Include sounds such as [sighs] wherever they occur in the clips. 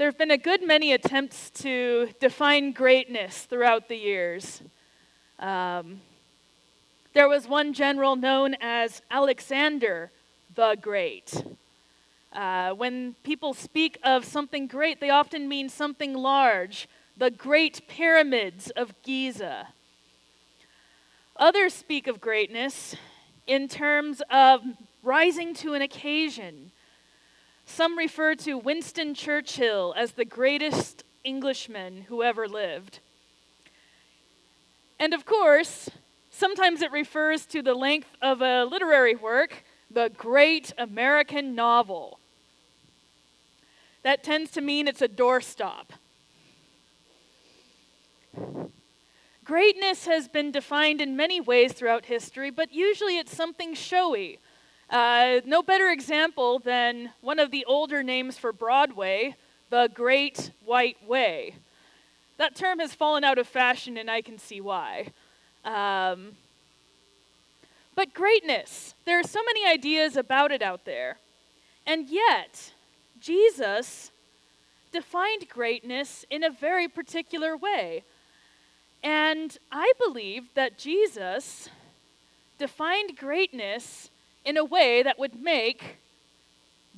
There have been a good many attempts to define greatness throughout the years. Um, there was one general known as Alexander the Great. Uh, when people speak of something great, they often mean something large, the Great Pyramids of Giza. Others speak of greatness in terms of rising to an occasion. Some refer to Winston Churchill as the greatest Englishman who ever lived. And of course, sometimes it refers to the length of a literary work, the great American novel. That tends to mean it's a doorstop. Greatness has been defined in many ways throughout history, but usually it's something showy. Uh, no better example than one of the older names for Broadway, the Great White Way. That term has fallen out of fashion, and I can see why. Um, but greatness, there are so many ideas about it out there. And yet, Jesus defined greatness in a very particular way. And I believe that Jesus defined greatness in a way that would make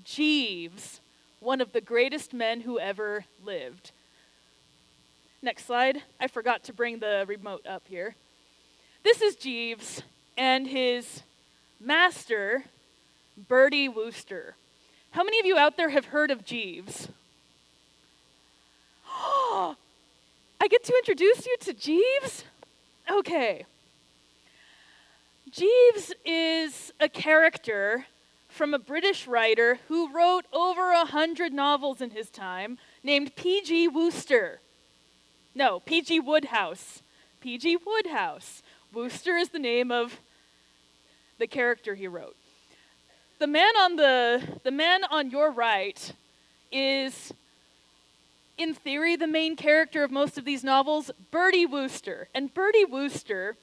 Jeeves one of the greatest men who ever lived. Next slide. I forgot to bring the remote up here. This is Jeeves and his master, Bertie Wooster. How many of you out there have heard of Jeeves? [gasps] I get to introduce you to Jeeves? Okay. Jeeves is a character from a British writer who wrote over a hundred novels in his time named P.G. Wooster. No, P.G. Wodehouse. P.G. Wodehouse. Wooster is the name of the character he wrote. The man on the the man on your right is in theory, the main character of most of these novels, Bertie Wooster. And Bertie Wooster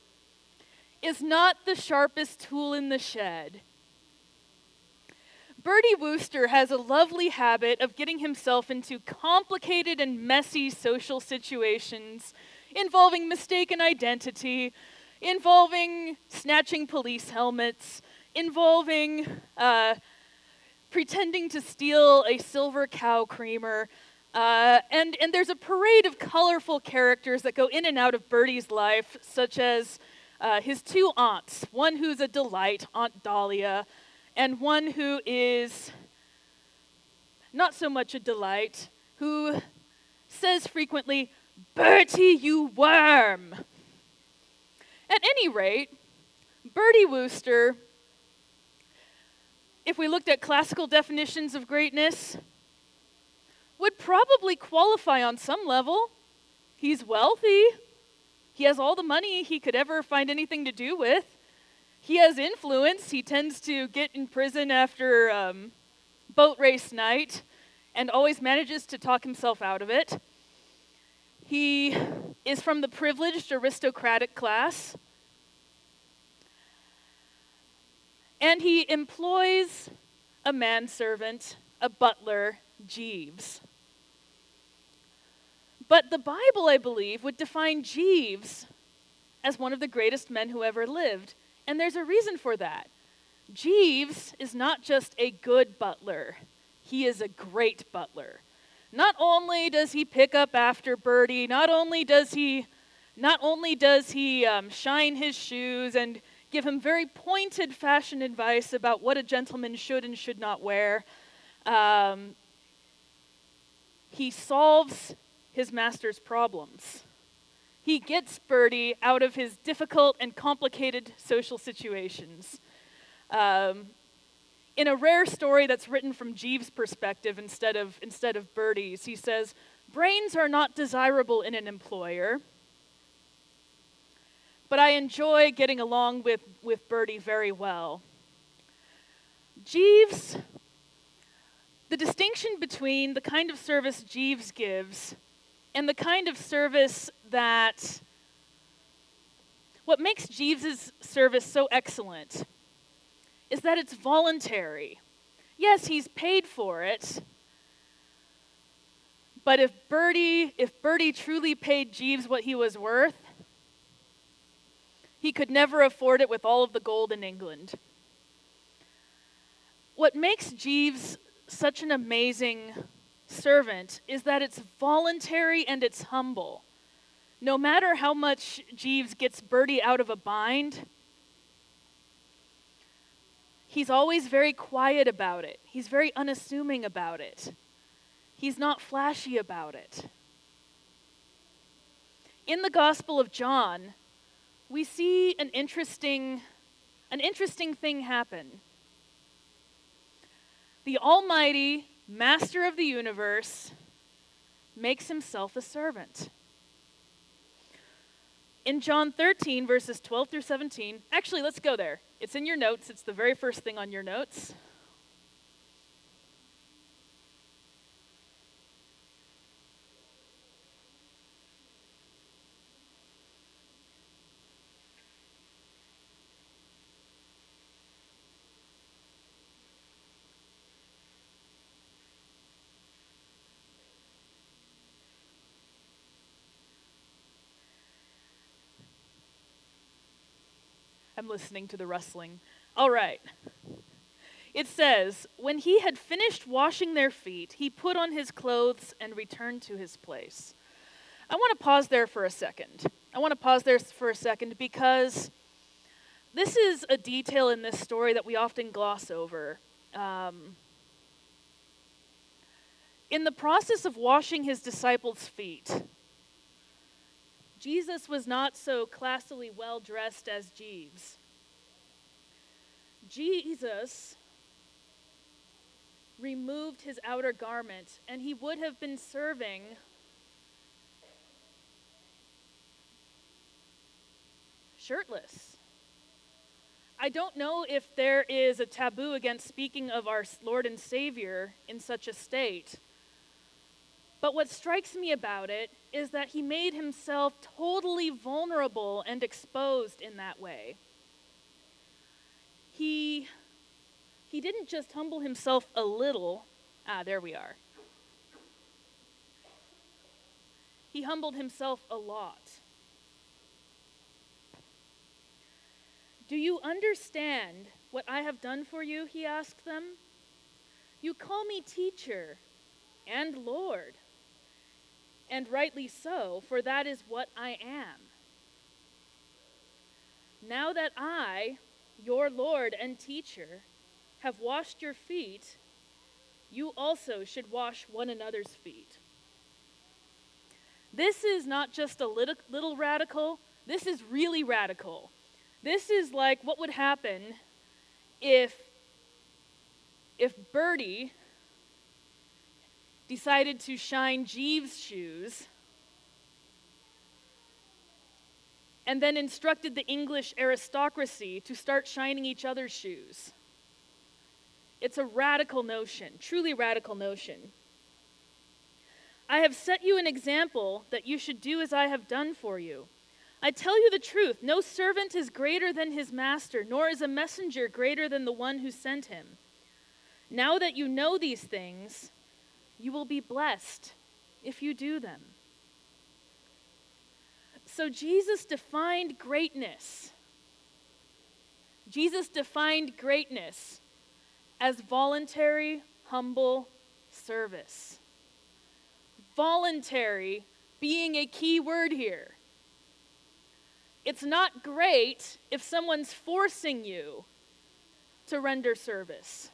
is not the sharpest tool in the shed. Bertie Wooster has a lovely habit of getting himself into complicated and messy social situations involving mistaken identity, involving snatching police helmets, involving uh, pretending to steal a silver cow creamer, uh, and, and there's a parade of colorful characters that go in and out of Bertie's life, such as uh, his two aunts one who's a delight, Aunt Dahlia, and one who is not so much a delight, who says frequently, Bertie, you worm. At any rate, Bertie Wooster, if we looked at classical definitions of greatness, would probably qualify on some level. He's wealthy. He has all the money he could ever find anything to do with. He has influence. He tends to get in prison after um, boat race night and always manages to talk himself out of it. He is from the privileged aristocratic class. And he employs a manservant, a butler, Jeeves. But the Bible, I believe, would define Jeeves as one of the greatest men who ever lived. And there's a reason for that. Jeeves is not just a good butler, he is a great butler. Not only does he pick up after Bertie, not only does he not only does he um, shine his shoes and give him very pointed fashion advice about what a gentleman should and should not wear, um, he solves his master's problems. He gets Bertie out of his difficult and complicated social situations. Um, in a rare story that's written from Jeeves' perspective instead of, instead of Bertie's, he says, Brains are not desirable in an employer, but I enjoy getting along with, with Bertie very well. Jeeves, the distinction between the kind of service Jeeves gives and the kind of service that what makes Jeeves's service so excellent is that it's voluntary. Yes, he's paid for it, But if Bertie, if Bertie truly paid Jeeves what he was worth, he could never afford it with all of the gold in England. What makes Jeeves such an amazing servant is that it's voluntary and it's humble. No matter how much Jeeves gets Bertie out of a bind, he's always very quiet about it. He's very unassuming about it. He's not flashy about it. In the Gospel of John, we see an interesting, an interesting thing happen. The Almighty Master of the universe makes himself a servant. In John 13, verses 12 through 17, actually, let's go there. It's in your notes, it's the very first thing on your notes. I'm listening to the rustling. All right. It says, When he had finished washing their feet, he put on his clothes and returned to his place. I want to pause there for a second. I want to pause there for a second because this is a detail in this story that we often gloss over. Um, in the process of washing his disciples' feet, Jesus was not so classily well dressed as Jeeves. Jesus removed his outer garment, and he would have been serving shirtless. I don't know if there is a taboo against speaking of our Lord and Savior in such a state. But what strikes me about it is that he made himself totally vulnerable and exposed in that way. He, he didn't just humble himself a little. Ah, there we are. He humbled himself a lot. Do you understand what I have done for you? He asked them. You call me teacher and Lord and rightly so, for that is what I am. Now that I, your Lord and teacher, have washed your feet, you also should wash one another's feet. This is not just a little, little radical, this is really radical. This is like what would happen if if Bertie decided to shine Jeeves' shoes and then instructed the English aristocracy to start shining each other's shoes. It's a radical notion, truly radical notion. I have set you an example that you should do as I have done for you. I tell you the truth no servant is greater than his master, nor is a messenger greater than the one who sent him. Now that you know these things, you will be blessed if you do them. So Jesus defined greatness. Jesus defined greatness as voluntary, humble service. Voluntary being a key word here. It's not great if someone's forcing you to render service.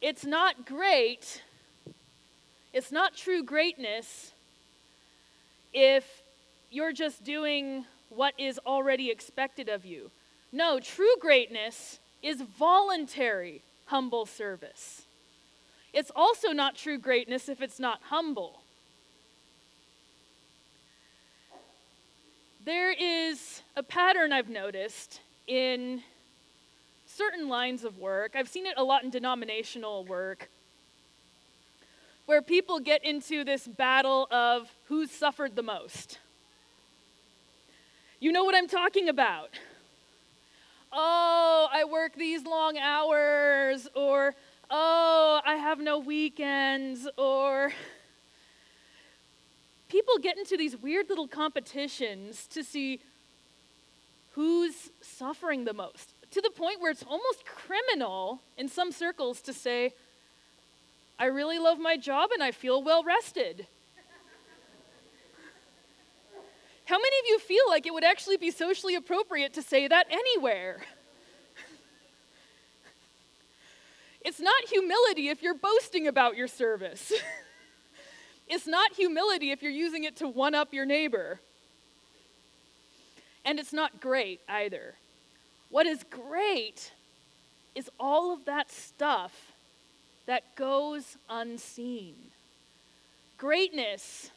It's not great it's not true greatness if you're just doing what is already expected of you. No, true greatness is voluntary, humble service. It's also not true greatness if it's not humble. There is a pattern I've noticed in certain lines of work. I've seen it a lot in denominational work where people get into this battle of who's suffered the most. You know what I'm talking about. Oh, I work these long hours, or oh, I have no weekends, or [laughs] people get into these weird little competitions to see who's suffering the most, to the point where it's almost criminal in some circles to say, I really love my job and I feel well rested. How many of you feel like it would actually be socially appropriate to say that anywhere? It's not humility if you're boasting about your service. [laughs] it's not humility if you're using it to one up your neighbor. And it's not great either. What is great is all of that stuff that goes unseen. Greatness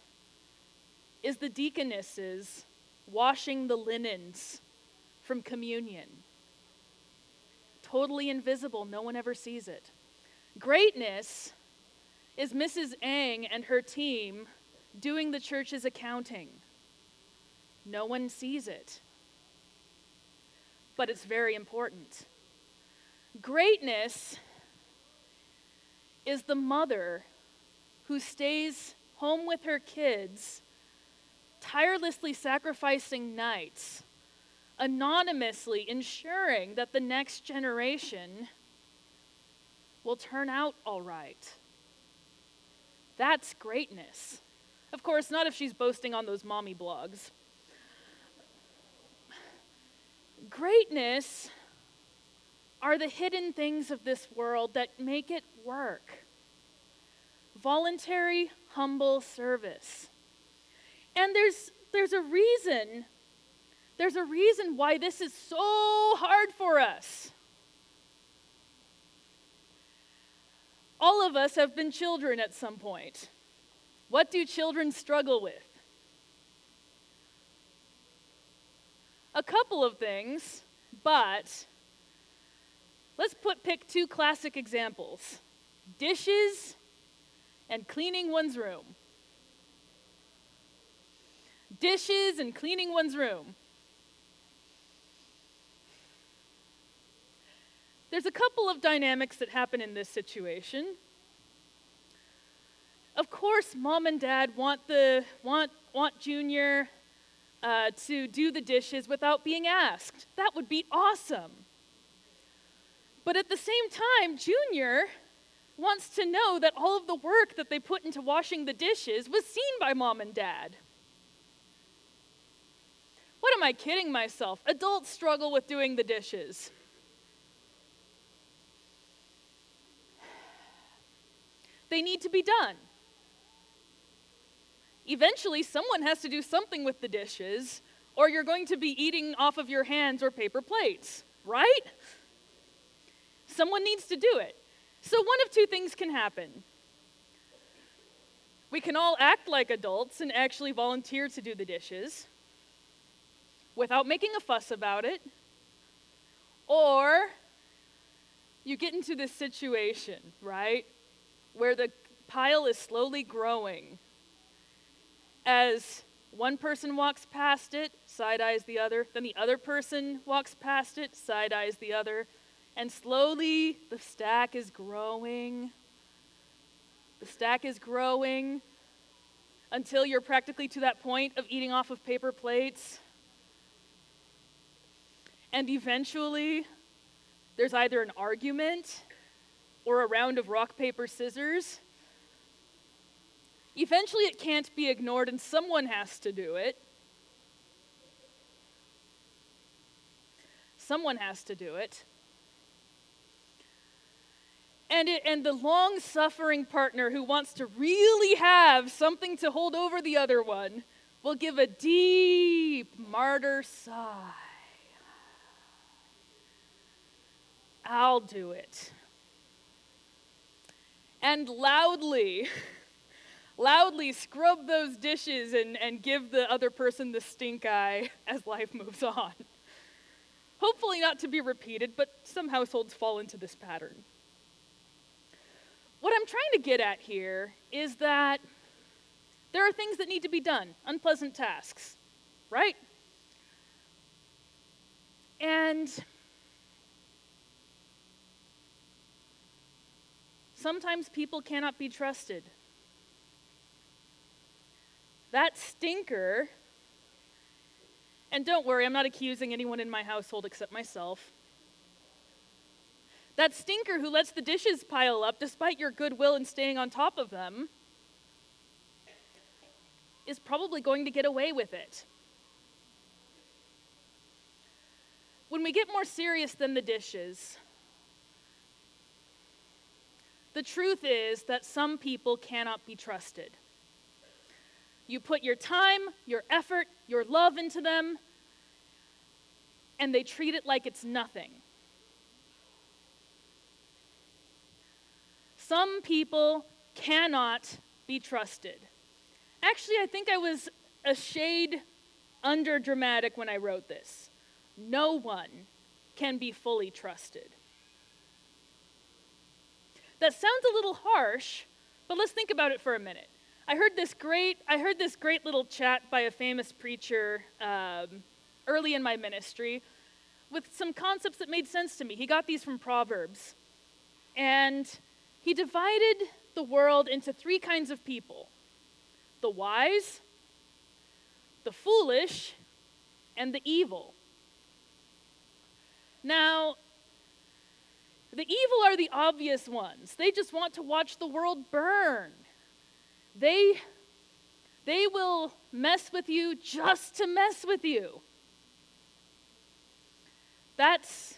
is the deaconesses washing the linens from communion. Totally invisible, no one ever sees it. Greatness is Mrs. Ang and her team doing the church's accounting. No one sees it, but it's very important. Greatness is the mother who stays home with her kids, tirelessly sacrificing nights, anonymously ensuring that the next generation will turn out all right. That's greatness. Of course, not if she's boasting on those mommy blogs. Greatness are the hidden things of this world that make it work. Voluntary, humble service. And there's, there's a reason, there's a reason why this is so hard for us. All of us have been children at some point. What do children struggle with? A couple of things, but let's put pick two classic examples. Dishes and cleaning one's room. Dishes and cleaning one's room. There's a couple of dynamics that happen in this situation. Of course, mom and dad want the want want Junior uh, to do the dishes without being asked. That would be awesome. But at the same time, Junior wants to know that all of the work that they put into washing the dishes was seen by mom and dad. What am I kidding myself? Adults struggle with doing the dishes. They need to be done. Eventually, someone has to do something with the dishes, or you're going to be eating off of your hands or paper plates, right? Someone needs to do it. So, one of two things can happen. We can all act like adults and actually volunteer to do the dishes without making a fuss about it. Or you get into this situation, right? where the pile is slowly growing. As one person walks past it, side eyes the other, then the other person walks past it, side eyes the other, and slowly the stack is growing. The stack is growing until you're practically to that point of eating off of paper plates. And eventually, there's either an argument or a round of rock, paper, scissors. Eventually, it can't be ignored, and someone has to do it. Someone has to do it. And, it, and the long suffering partner who wants to really have something to hold over the other one will give a deep martyr sigh. I'll do it and loudly, [laughs] loudly scrub those dishes and, and give the other person the stink eye as life moves on. Hopefully, not to be repeated, but some households fall into this pattern. What I'm trying to get at here is that there are things that need to be done, unpleasant tasks, right? And Sometimes people cannot be trusted. that stinker, and don't worry, I'm not accusing anyone in my household except myself. That stinker who lets the dishes pile up despite your goodwill in staying on top of them is probably going to get away with it. When we get more serious than the dishes, the truth is that some people cannot be trusted. You put your time, your effort, your love into them, and they treat it like it's nothing. Some people cannot be trusted. Actually, I think I was a shade under dramatic when I wrote this. No one can be fully trusted. That sounds a little harsh, but let's think about it for a minute. I heard this great, I heard this great little chat by a famous preacher um, early in my ministry with some concepts that made sense to me. He got these from Proverbs. And he divided the world into three kinds of people the wise, the foolish, and the evil. Now, the evil are the obvious ones. They just want to watch the world burn. They, they will mess with you just to mess with you. That's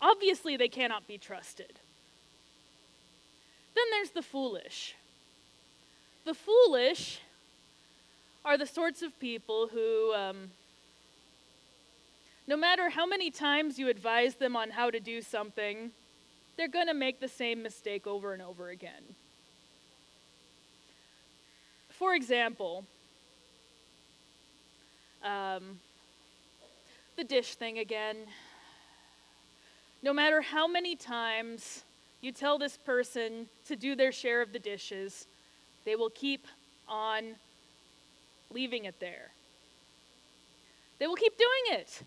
obviously they cannot be trusted. Then there's the foolish. The foolish are the sorts of people who, um, no matter how many times you advise them on how to do something, they're going to make the same mistake over and over again. For example, um, the dish thing again. No matter how many times you tell this person to do their share of the dishes, they will keep on leaving it there. They will keep doing it.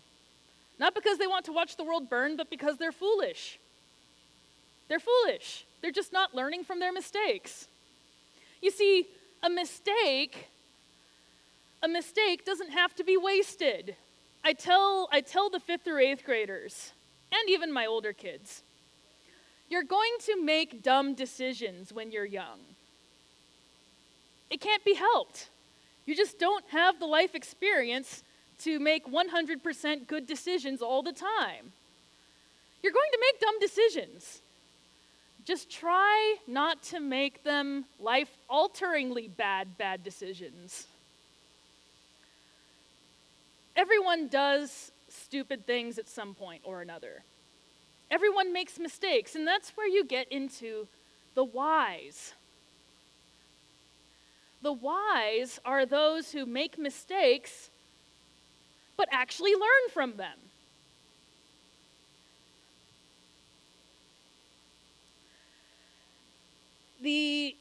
Not because they want to watch the world burn, but because they're foolish. They're foolish. They're just not learning from their mistakes. You see, a mistake a mistake doesn't have to be wasted. I tell I tell the 5th or 8th graders and even my older kids you're going to make dumb decisions when you're young. It can't be helped. You just don't have the life experience to make 100% good decisions all the time. You're going to make dumb decisions. Just try not to make them life alteringly bad, bad decisions. Everyone does stupid things at some point or another. Everyone makes mistakes, and that's where you get into the wise. The wise are those who make mistakes but actually learn from them. The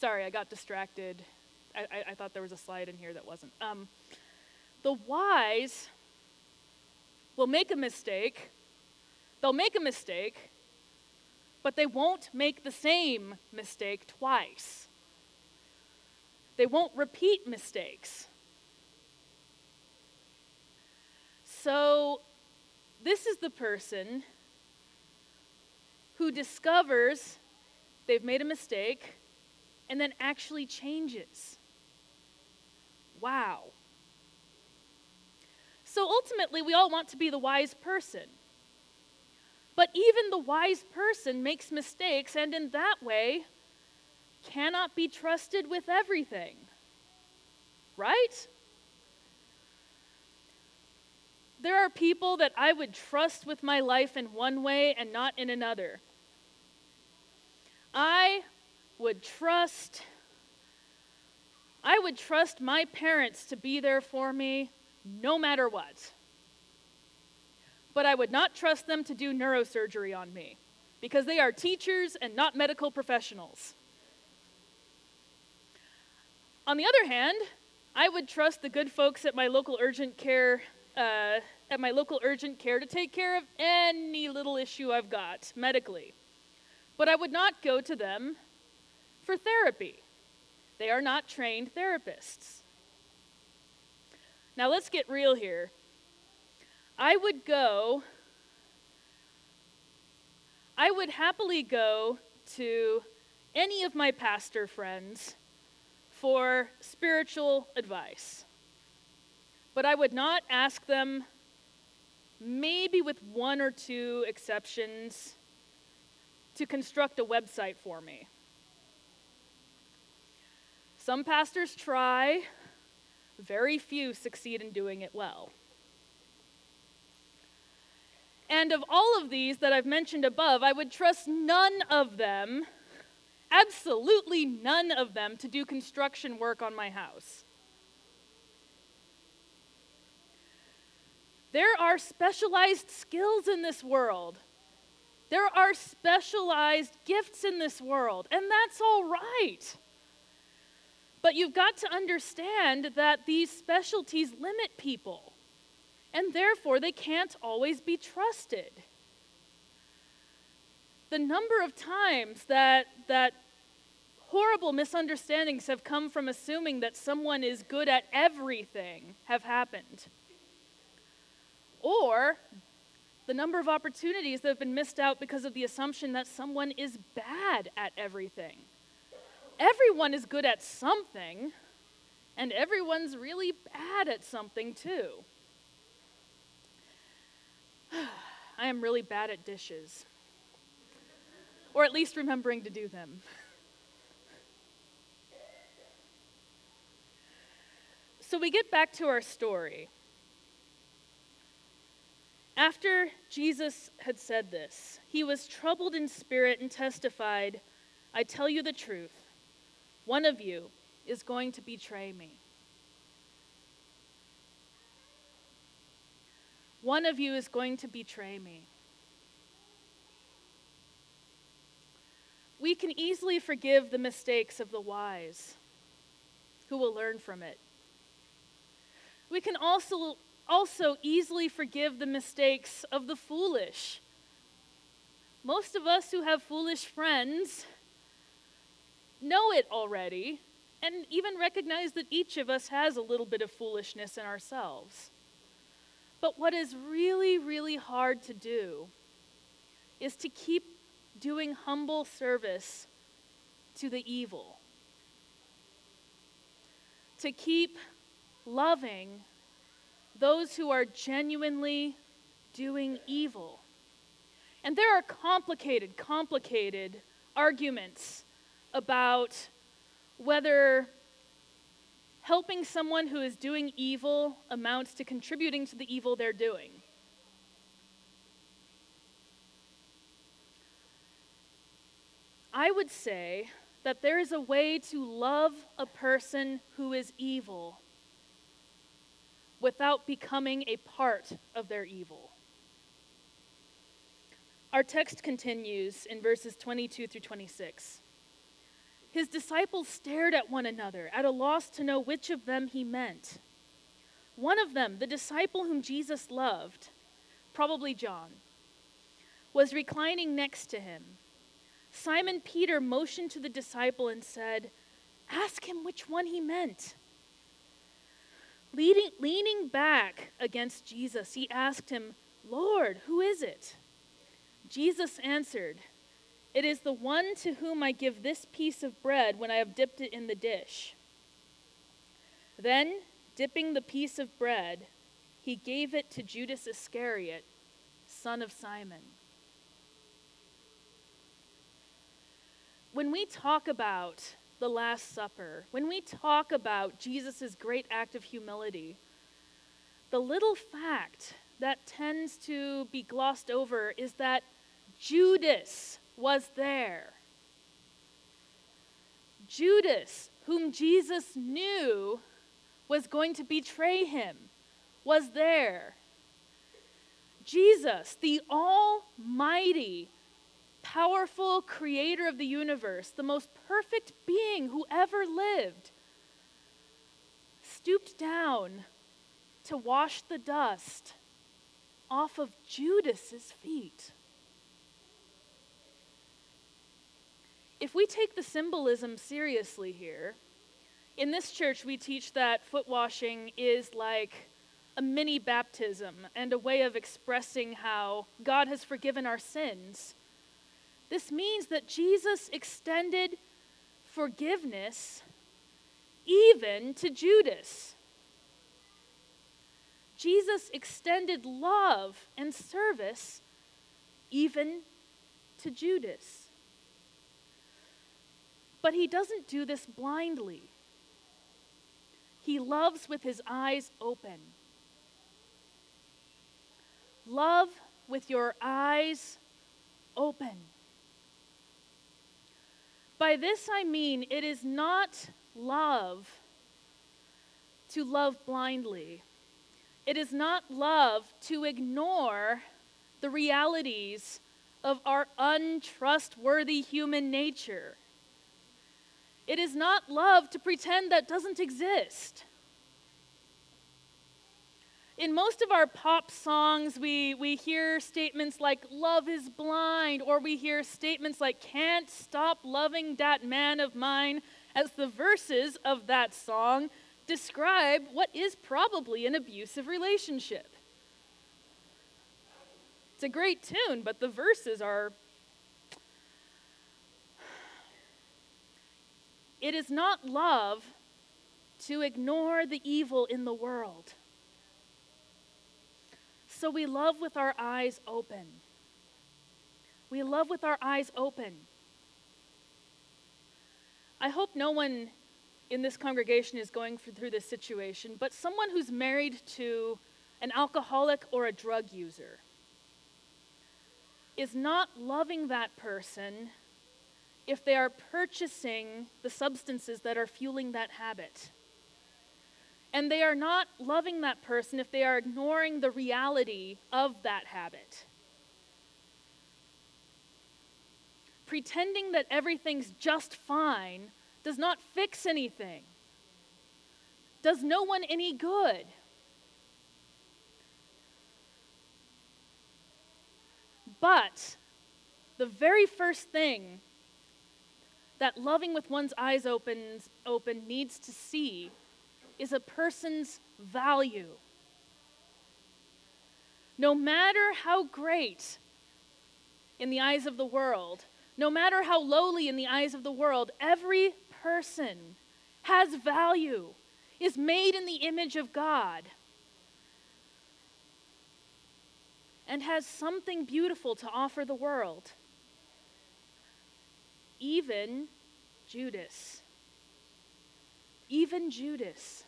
Sorry, I got distracted. I, I, I, thought there was a slide in here that wasn't. Um, the wise will make a mistake, they'll make a mistake, but they won't make the same mistake twice. They won't repeat mistakes. So, this is the person who discovers they've made a mistake and then actually changes. Wow. So ultimately, we all want to be the wise person. But even the wise person makes mistakes, and in that way, cannot be trusted with everything. Right? There are people that I would trust with my life in one way and not in another. I would trust I would trust my parents to be there for me no matter what. But I would not trust them to do neurosurgery on me because they are teachers and not medical professionals. On the other hand, I would trust the good folks at my local urgent care uh, at my local urgent care to take care of any little issue I've got medically. But I would not go to them for therapy. They are not trained therapists. Now, let's get real here. I would go, I would happily go to any of my pastor friends for spiritual advice. But I would not ask them, maybe with one or two exceptions, to construct a website for me. Some pastors try, very few succeed in doing it well. And of all of these that I've mentioned above, I would trust none of them, absolutely none of them, to do construction work on my house. There are specialized skills in this world. There are specialized gifts in this world, and that's all right. But you've got to understand that these specialties limit people, and therefore they can't always be trusted. The number of times that, that horrible misunderstandings have come from assuming that someone is good at everything have happened. Or the number of opportunities that have been missed out because of the assumption that someone is bad at everything. Everyone is good at something, and everyone's really bad at something too. [sighs] I am really bad at dishes, or at least remembering to do them. so we get back to our story. After Jesus had said this, he was troubled in spirit and testified, I tell you the truth, one of you is going to betray me. One of you is going to betray me. We can easily forgive the mistakes of the wise who will learn from it. We can also also easily forgive the mistakes of the foolish. Most of us who have foolish friends know it already and even recognize that each of us has a little bit of foolishness in ourselves. But what is really, really hard to do is to keep doing humble service to the evil, to keep loving those who are genuinely doing evil. And there are complicated, complicated arguments about whether helping someone who is doing evil amounts to contributing to the evil they're doing. I would say that there is a way to love a person who is evil without becoming a part of their evil. Our text continues in verses 22 through 26. His disciples stared at one another, at a loss to know which of them he meant. One of them, the disciple whom Jesus loved, probably John, was reclining next to him. Simon Peter motioned to the disciple and said, Ask him which one he meant. Leading, leaning back against Jesus, he asked him, Lord, who is it? Jesus answered, It is the one to whom I give this piece of bread when I have dipped it in the dish. Then, dipping the piece of bread, he gave it to Judas Iscariot, son of Simon. When we talk about the Last Supper, when we talk about Jesus' great act of humility, the little fact that tends to be glossed over is that Judas was there. Judas, whom Jesus knew was going to betray him, was there. Jesus, the Almighty, powerful creator of the universe, the most perfect being who ever lived, stooped down to wash the dust off of Judas's feet. If we take the symbolism seriously here, in this church we teach that foot washing is like a mini baptism and a way of expressing how God has forgiven our sins. This means that Jesus extended forgiveness even to Judas. Jesus extended love and service even to Judas. But he doesn't do this blindly. He loves with his eyes open. Love with your eyes open. By this I mean it is not love to love blindly. It is not love to ignore the realities of our untrustworthy human nature. It is not love to pretend that doesn't exist. In most of our pop songs, we, we hear statements like, love is blind, or we hear statements like, can't stop loving that man of mine, as the verses of that song describe what is probably an abusive relationship. It's a great tune, but the verses are. It is not love to ignore the evil in the world. So we love with our eyes open. We love with our eyes open. I hope no one in this congregation is going through this situation, but someone who's married to an alcoholic or a drug user is not loving that person if they are purchasing the substances that are fueling that habit. And they are not loving that person if they are ignoring the reality of that habit. Pretending that everything's just fine does not fix anything, does no one any good. But the very first thing that loving with one's eyes opens, open needs to see is a person's value. No matter how great in the eyes of the world, no matter how lowly in the eyes of the world, every person has value, is made in the image of God, and has something beautiful to offer the world. Even Judas. Even Judas.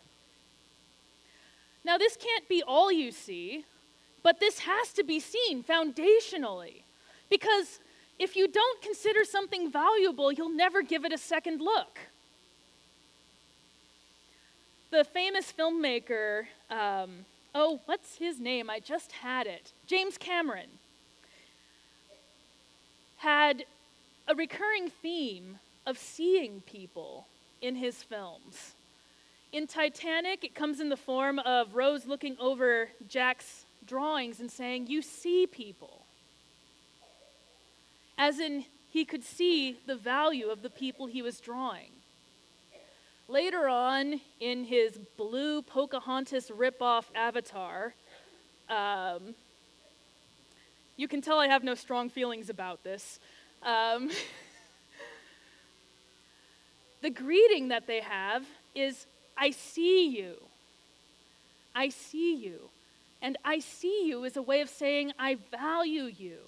Now, this can't be all you see, but this has to be seen foundationally. Because if you don't consider something valuable, you'll never give it a second look. The famous filmmaker, um, oh, what's his name? I just had it. James Cameron had a recurring theme of seeing people in his films. In Titanic, it comes in the form of Rose looking over Jack's drawings and saying, You see people as in he could see the value of the people he was drawing. Later on, in his blue Pocahontas ripoff avatar, um, you can tell I have no strong feelings about this. Um, [laughs] the greeting that they have is, I see you. I see you. And I see you is a way of saying, I value you.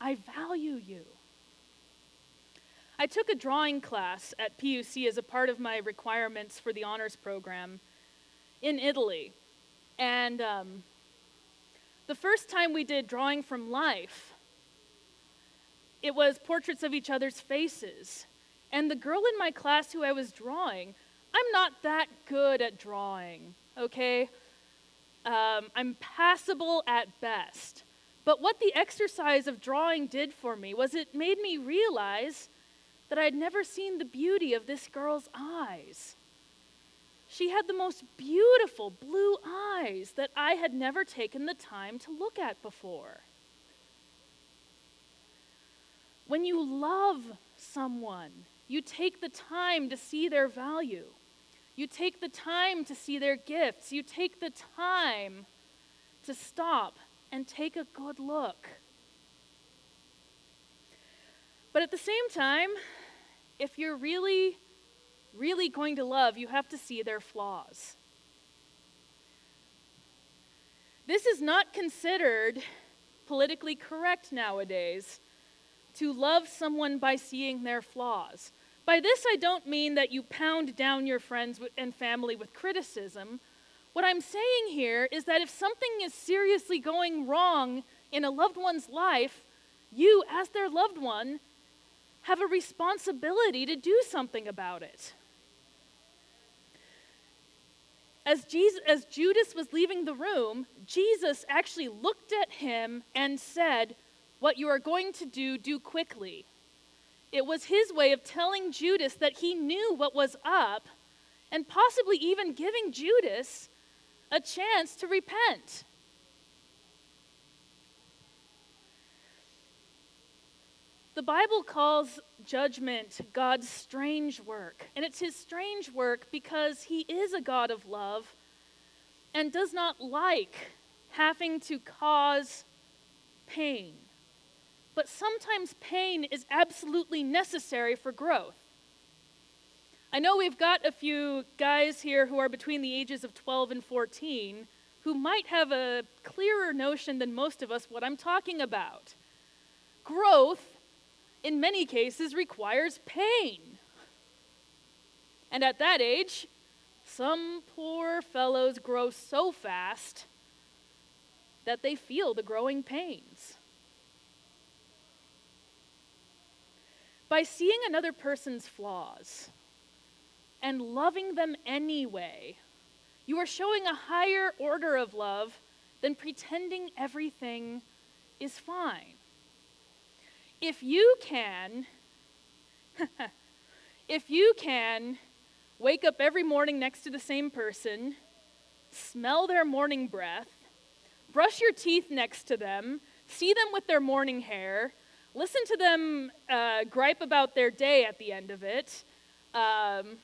I value you. I took a drawing class at PUC as a part of my requirements for the honors program in Italy. And um, the first time we did drawing from life, it was portraits of each other's faces. And the girl in my class who I was drawing, I'm not that good at drawing, okay? Um, I'm passable at best. But what the exercise of drawing did for me was it made me realize that I had never seen the beauty of this girl's eyes. She had the most beautiful blue eyes that I had never taken the time to look at before. When you love someone, you take the time to see their value. You take the time to see their gifts. You take the time to stop and take a good look. But at the same time, if you're really, really going to love, you have to see their flaws. This is not considered politically correct nowadays to love someone by seeing their flaws. By this, I don't mean that you pound down your friends and family with criticism. What I'm saying here is that if something is seriously going wrong in a loved one's life, you, as their loved one, have a responsibility to do something about it. As, Jesus, as Judas was leaving the room, Jesus actually looked at him and said, What you are going to do, do quickly. It was his way of telling Judas that he knew what was up and possibly even giving Judas a chance to repent. The Bible calls judgment God's strange work. And it's his strange work because he is a God of love and does not like having to cause pain. But sometimes pain is absolutely necessary for growth. I know we've got a few guys here who are between the ages of 12 and 14 who might have a clearer notion than most of us what I'm talking about. Growth in many cases, requires pain. And at that age, some poor fellows grow so fast that they feel the growing pains. By seeing another person's flaws and loving them anyway, you are showing a higher order of love than pretending everything is fine. If you can, [laughs] if you can wake up every morning next to the same person, smell their morning breath, brush your teeth next to them, see them with their morning hair, listen to them uh, gripe about their day at the end of it, um,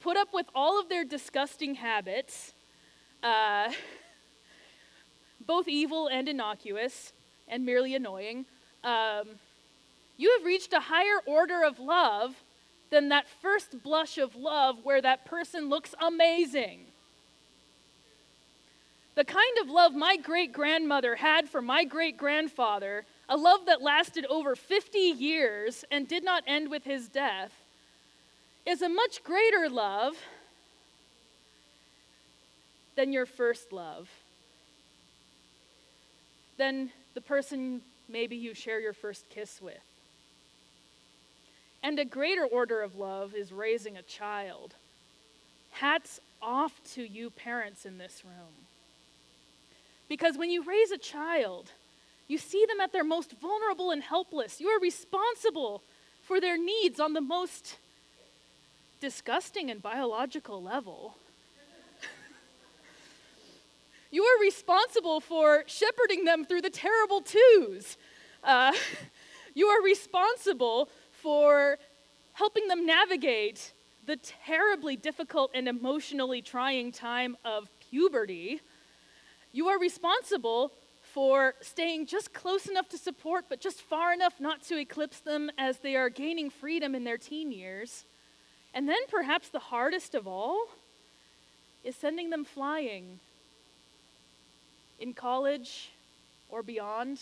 put up with all of their disgusting habits, uh, [laughs] both evil and innocuous and merely annoying. Um, you have reached a higher order of love than that first blush of love where that person looks amazing. The kind of love my great grandmother had for my great grandfather, a love that lasted over 50 years and did not end with his death, is a much greater love than your first love, than the person maybe you share your first kiss with. And a greater order of love is raising a child. Hats off to you, parents in this room. Because when you raise a child, you see them at their most vulnerable and helpless. You are responsible for their needs on the most disgusting and biological level. you are responsible for shepherding them through the terrible twos. Uh, [laughs] you are responsible for helping them navigate the terribly difficult and emotionally trying time of puberty. You are responsible for staying just close enough to support, but just far enough not to eclipse them as they are gaining freedom in their teen years. And then, perhaps the hardest of all, is sending them flying in college or beyond.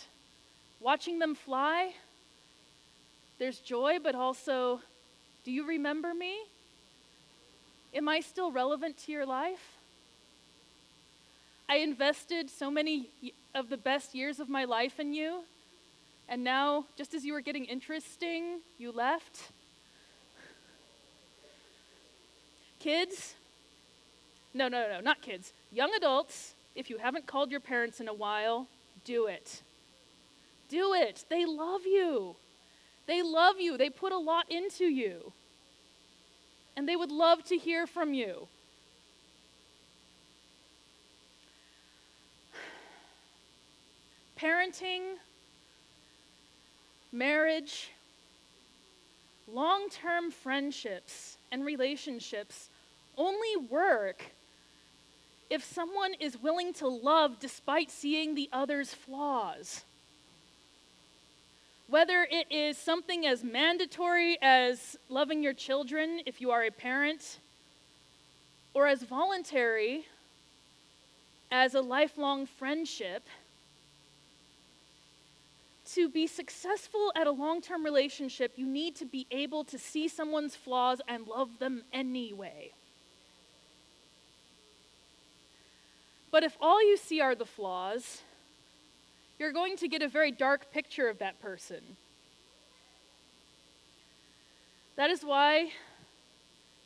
Watching them fly there's joy, but also, do you remember me? Am I still relevant to your life? I invested so many of the best years of my life in you, and now, just as you were getting interesting, you left. Kids, no, no, no, not kids. Young adults, if you haven't called your parents in a while, do it. Do it. They love you. They love you, they put a lot into you. And they would love to hear from you. Parenting, marriage, long term friendships and relationships only work if someone is willing to love despite seeing the other's flaws. Whether it is something as mandatory as loving your children if you are a parent, or as voluntary as a lifelong friendship, to be successful at a long term relationship, you need to be able to see someone's flaws and love them anyway. But if all you see are the flaws, you're going to get a very dark picture of that person. That is why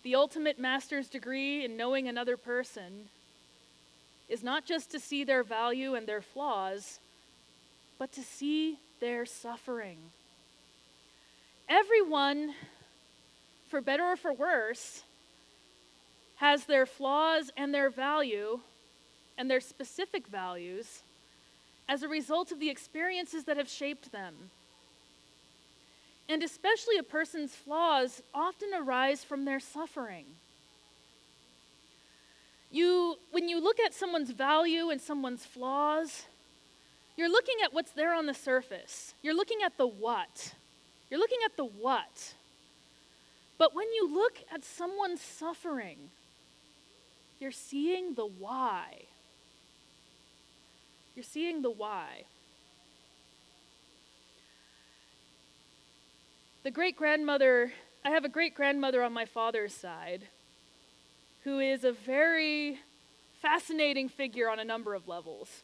the ultimate master's degree in knowing another person is not just to see their value and their flaws, but to see their suffering. Everyone, for better or for worse, has their flaws and their value and their specific values as a result of the experiences that have shaped them. And especially a person's flaws often arise from their suffering. You, when you look at someone's value and someone's flaws, you're looking at what's there on the surface. You're looking at the what. You're looking at the what. But when you look at someone's suffering, you're seeing the why. You're seeing the why. The great grandmother, I have a great grandmother on my father's side who is a very fascinating figure on a number of levels.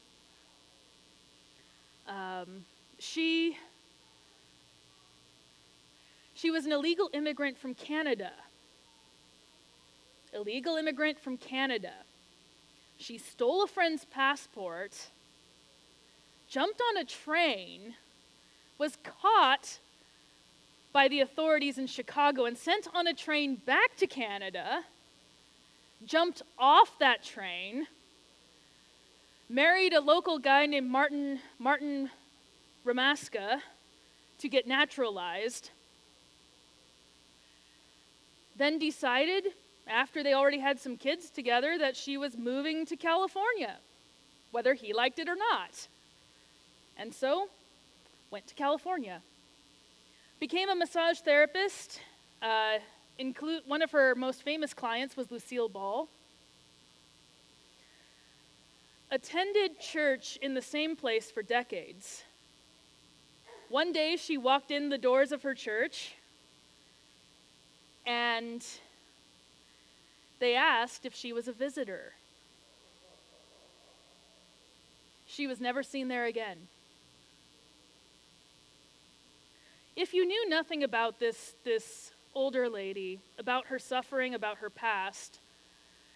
Um, she she was an illegal immigrant from Canada. Illegal immigrant from Canada. She stole a friend's passport jumped on a train, was caught by the authorities in Chicago and sent on a train back to Canada, jumped off that train, married a local guy named Martin, Martin Ramaska to get naturalized, then decided, after they already had some kids together, that she was moving to California, whether he liked it or not. And so, went to California. Became a massage therapist. Uh, include, one of her most famous clients was Lucille Ball. Attended church in the same place for decades. One day she walked in the doors of her church and they asked if she was a visitor. She was never seen there again. If you knew nothing about this, this older lady, about her suffering, about her past,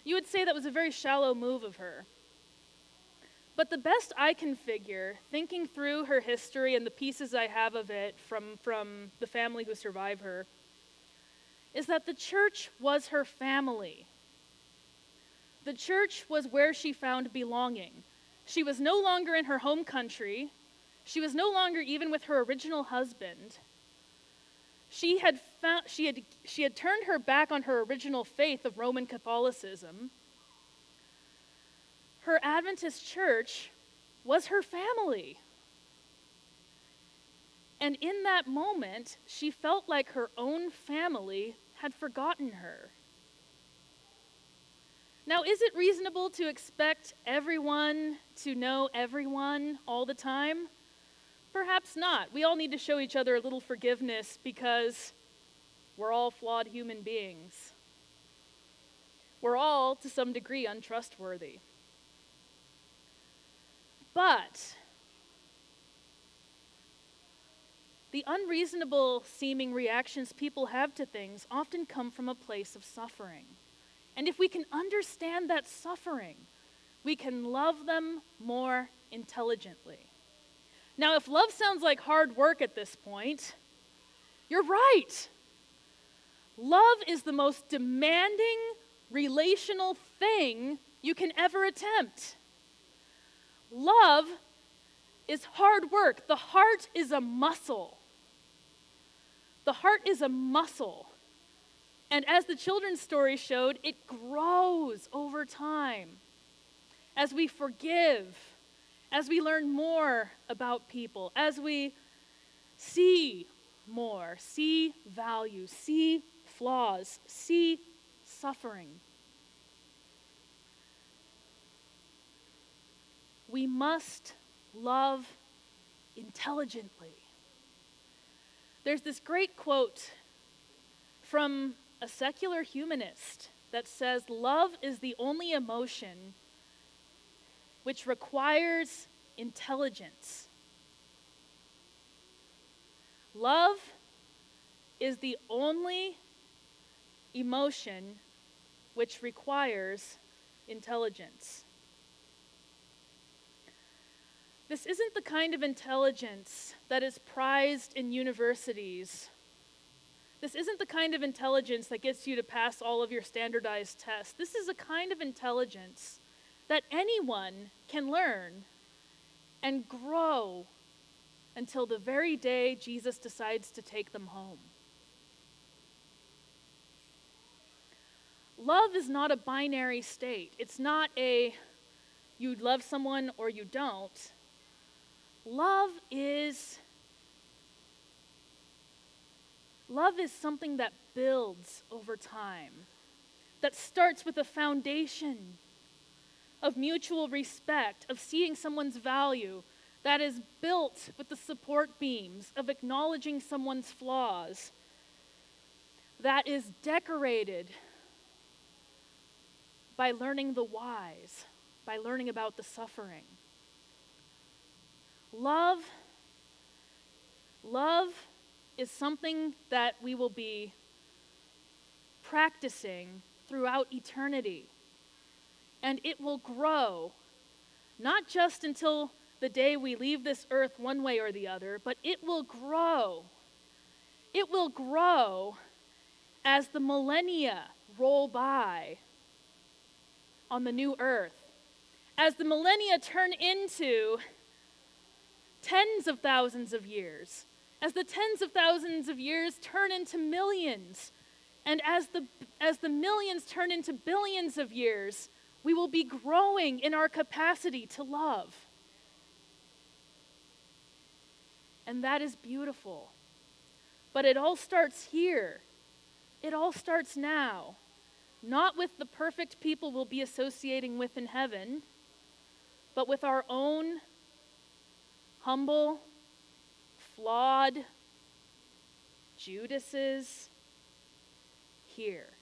you would say that was a very shallow move of her. But the best I can figure, thinking through her history and the pieces I have of it from, from the family who survived her, is that the church was her family. The church was where she found belonging. She was no longer in her home country. She was no longer even with her original husband. She had, found, she, had, she had turned her back on her original faith of Roman Catholicism. Her Adventist church was her family. And in that moment, she felt like her own family had forgotten her. Now, is it reasonable to expect everyone to know everyone all the time? Perhaps not. We all need to show each other a little forgiveness because we're all flawed human beings. We're all, to some degree, untrustworthy. But the unreasonable seeming reactions people have to things often come from a place of suffering. And if we can understand that suffering, we can love them more intelligently. Now, if love sounds like hard work at this point, you're right. Love is the most demanding relational thing you can ever attempt. Love is hard work, the heart is a muscle. The heart is a muscle. And as the children's story showed, it grows over time. As we forgive, as we learn more about people, as we see more, see value, see flaws, see suffering. We must love intelligently. There's this great quote from a secular humanist that says love is the only emotion which requires intelligence. Love is the only emotion which requires intelligence. This isn't the kind of intelligence that is prized in universities. This isn't the kind of intelligence that gets you to pass all of your standardized tests. This is a kind of intelligence that anyone can learn and grow until the very day Jesus decides to take them home. Love is not a binary state. It's not a you love someone or you don't. Love is love is something that builds over time. That starts with a foundation of mutual respect, of seeing someone's value, that is built with the support beams of acknowledging someone's flaws, that is decorated by learning the whys, by learning about the suffering. Love, love is something that we will be practicing throughout eternity. And it will grow, not just until the day we leave this earth one way or the other, but it will grow. It will grow as the millennia roll by on the new earth. As the millennia turn into tens of thousands of years, as the tens of thousands of years turn into millions, and as the, as the millions turn into billions of years, we will be growing in our capacity to love. And that is beautiful. But it all starts here. It all starts now. Not with the perfect people we'll be associating with in heaven, but with our own humble, flawed Judases here.